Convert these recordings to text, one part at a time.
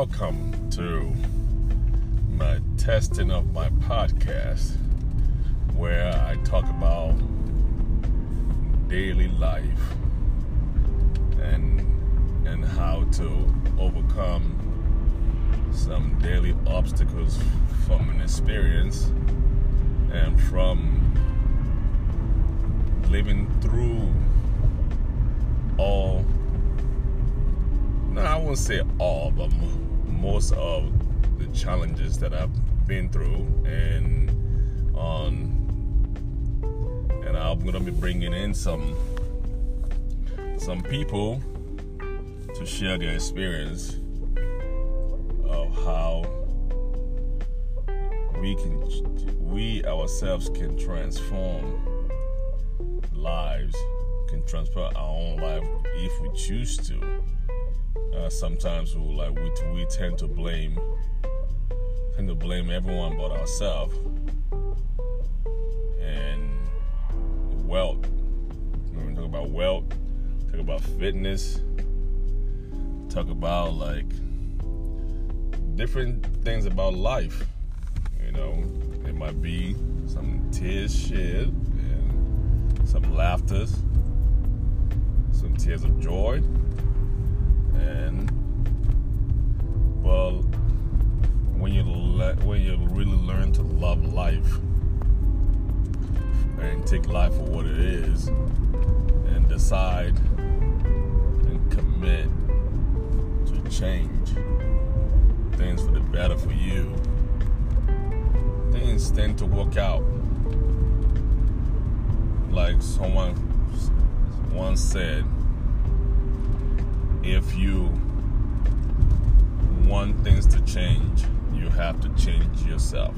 welcome to my testing of my podcast where I talk about daily life and and how to overcome some daily obstacles from an experience and from living through all no i won't say all but most of the challenges that i've been through and on and i'm gonna be bringing in some some people to share their experience of how we can we ourselves can transform lives can transfer our own life if we choose to uh, sometimes we like we, we tend to blame tend to blame everyone but ourselves. And wealth. When we talk about wealth talk about fitness talk about like different things about life. You know it might be some tears shed and some laughters some tears of joy and well when you let when you really learn to love life and take life for what it is and decide and commit to change things for the better for you things tend to work out. Like someone once said if you want things to change, you have to change yourself.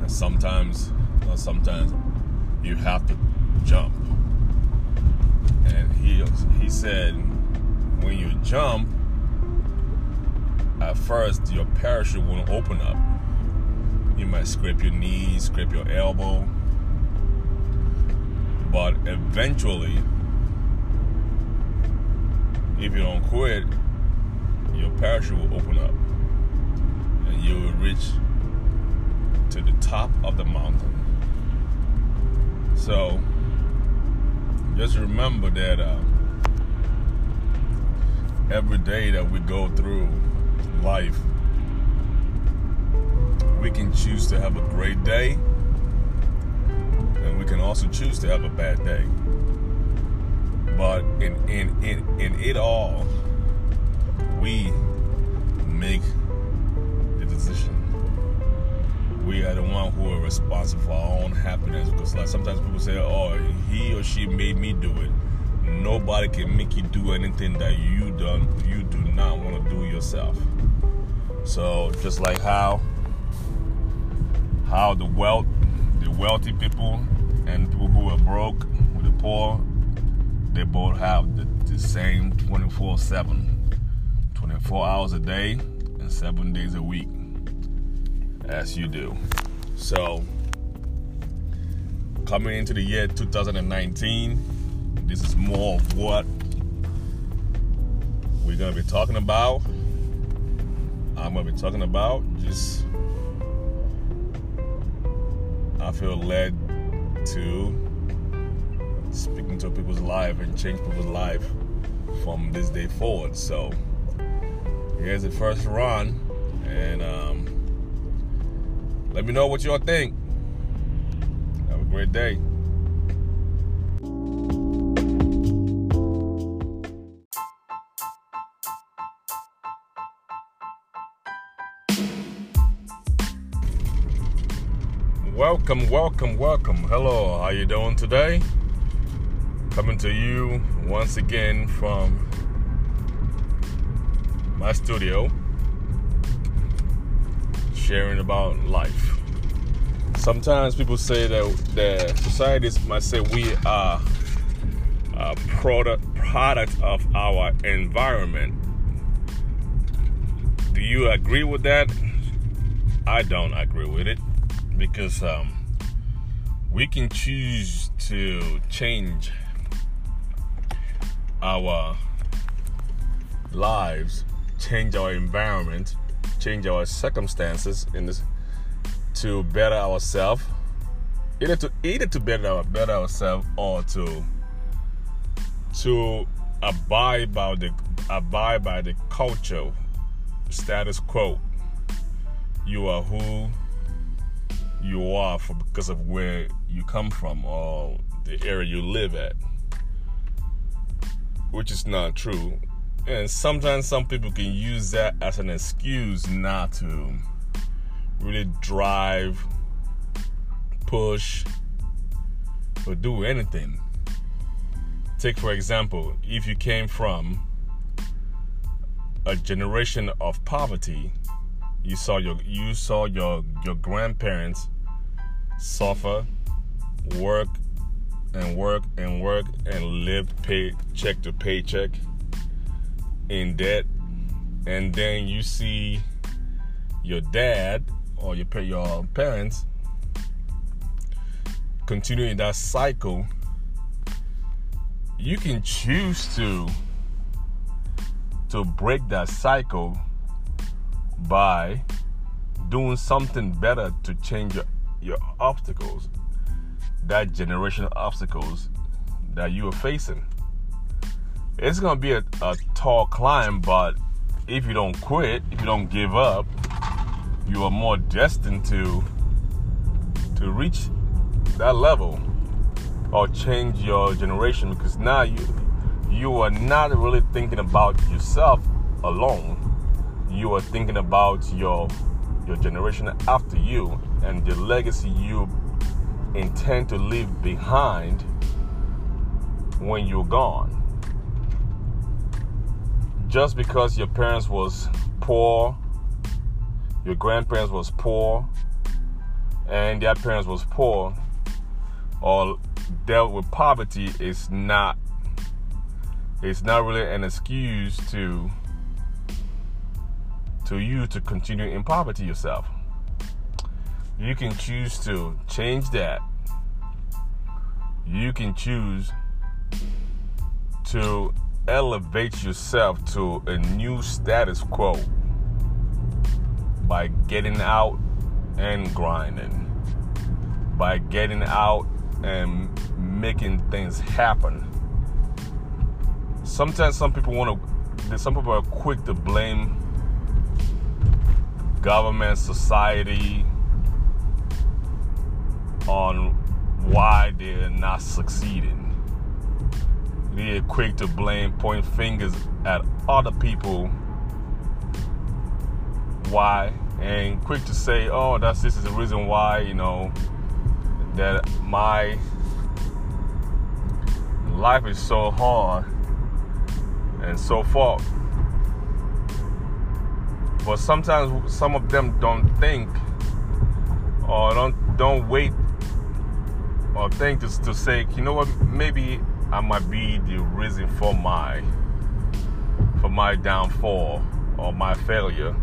And sometimes, or sometimes, you have to jump. And he he said, when you jump, at first your parachute won't open up. You might scrape your knees, scrape your elbow, but eventually if you don't quit, your parachute will open up and you will reach to the top of the mountain. So just remember that uh, every day that we go through life, we can choose to have a great day and we can also choose to have a bad day. But in in in in it all, we make the decision. We are the one who are responsible for our own happiness. Because like sometimes people say, "Oh, he or she made me do it." Nobody can make you do anything that you done you do not want to do yourself. So just like how how the wealth the wealthy people and people who are broke the poor they both have the, the same 24 7 24 hours a day and 7 days a week. As you do. So coming into the year 2019 this is more of what we're going to be talking about. I'm going to be talking about just i feel led to speak to people's life and change people's life from this day forward. So here's the first run, and um, let me know what y'all think. Have a great day. Welcome, welcome, welcome. Hello, how you doing today? Coming to you once again from my studio, sharing about life. Sometimes people say that the societies might say we are a product product of our environment. Do you agree with that? I don't agree with it because um, we can choose to change our lives change our environment, change our circumstances in this to better ourselves, either to either to better better ourselves or to to abide by the abide by the culture status quo. You are who you are for because of where you come from or the area you live at, which is not true. And sometimes some people can use that as an excuse not to really drive, push, or do anything. Take, for example, if you came from a generation of poverty, you saw your you saw your your grandparents suffer, work and work and work and live paycheck to paycheck in debt, and then you see your dad or your your parents continuing that cycle. You can choose to to break that cycle by doing something better to change your, your obstacles, that generational obstacles that you are facing. It's gonna be a, a tall climb, but if you don't quit, if you don't give up, you are more destined to to reach that level or change your generation because now you you are not really thinking about yourself alone you are thinking about your your generation after you and the legacy you intend to leave behind when you're gone just because your parents was poor your grandparents was poor and their parents was poor or dealt with poverty is not it's not really an excuse to to you to continue in poverty yourself. You can choose to change that. You can choose to elevate yourself to a new status quo by getting out and grinding, by getting out and making things happen. Sometimes some people want to, some people are quick to blame government, society on why they're not succeeding. They're quick to blame, point fingers at other people. Why? And quick to say, oh, that's this is the reason why, you know, that my life is so hard and so forth. But sometimes some of them don't think or don't don't wait or think to, to say, you know what, maybe I might be the reason for my for my downfall or my failure.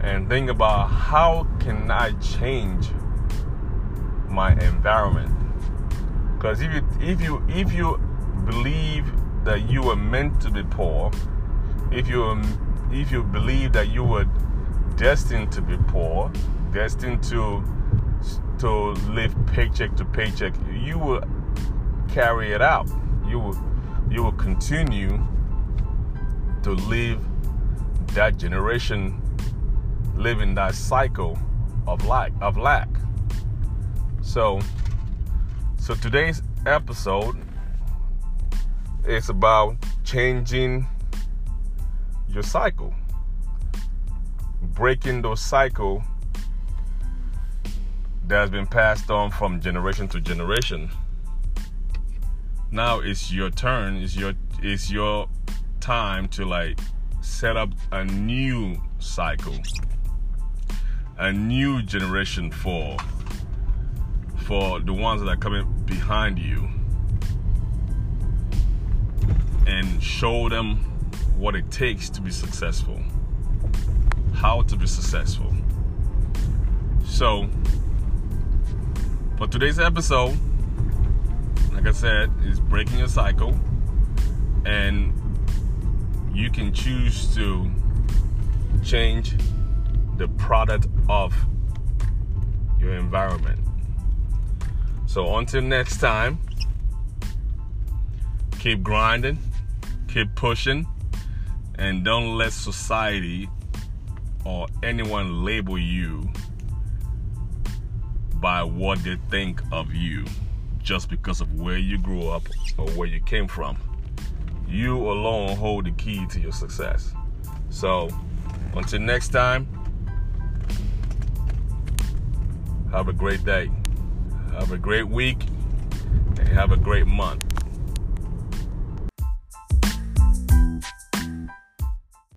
And think about how can I change my environment? Because if you if you if you believe that you were meant to be poor, if you if you believe that you were destined to be poor, destined to to live paycheck to paycheck, you will carry it out. You will you will continue to live that generation living that cycle of lack of lack. So so today's episode is about changing your cycle. Breaking those cycle that has been passed on from generation to generation. Now it's your turn, it's your it's your time to like set up a new cycle. A new generation for for the ones that are coming behind you and show them what it takes to be successful, how to be successful. So, for today's episode, like I said, is breaking a cycle, and you can choose to change the product of your environment. So until next time, keep grinding, keep pushing, and don't let society or anyone label you by what they think of you just because of where you grew up or where you came from. You alone hold the key to your success. So, until next time, have a great day, have a great week, and have a great month.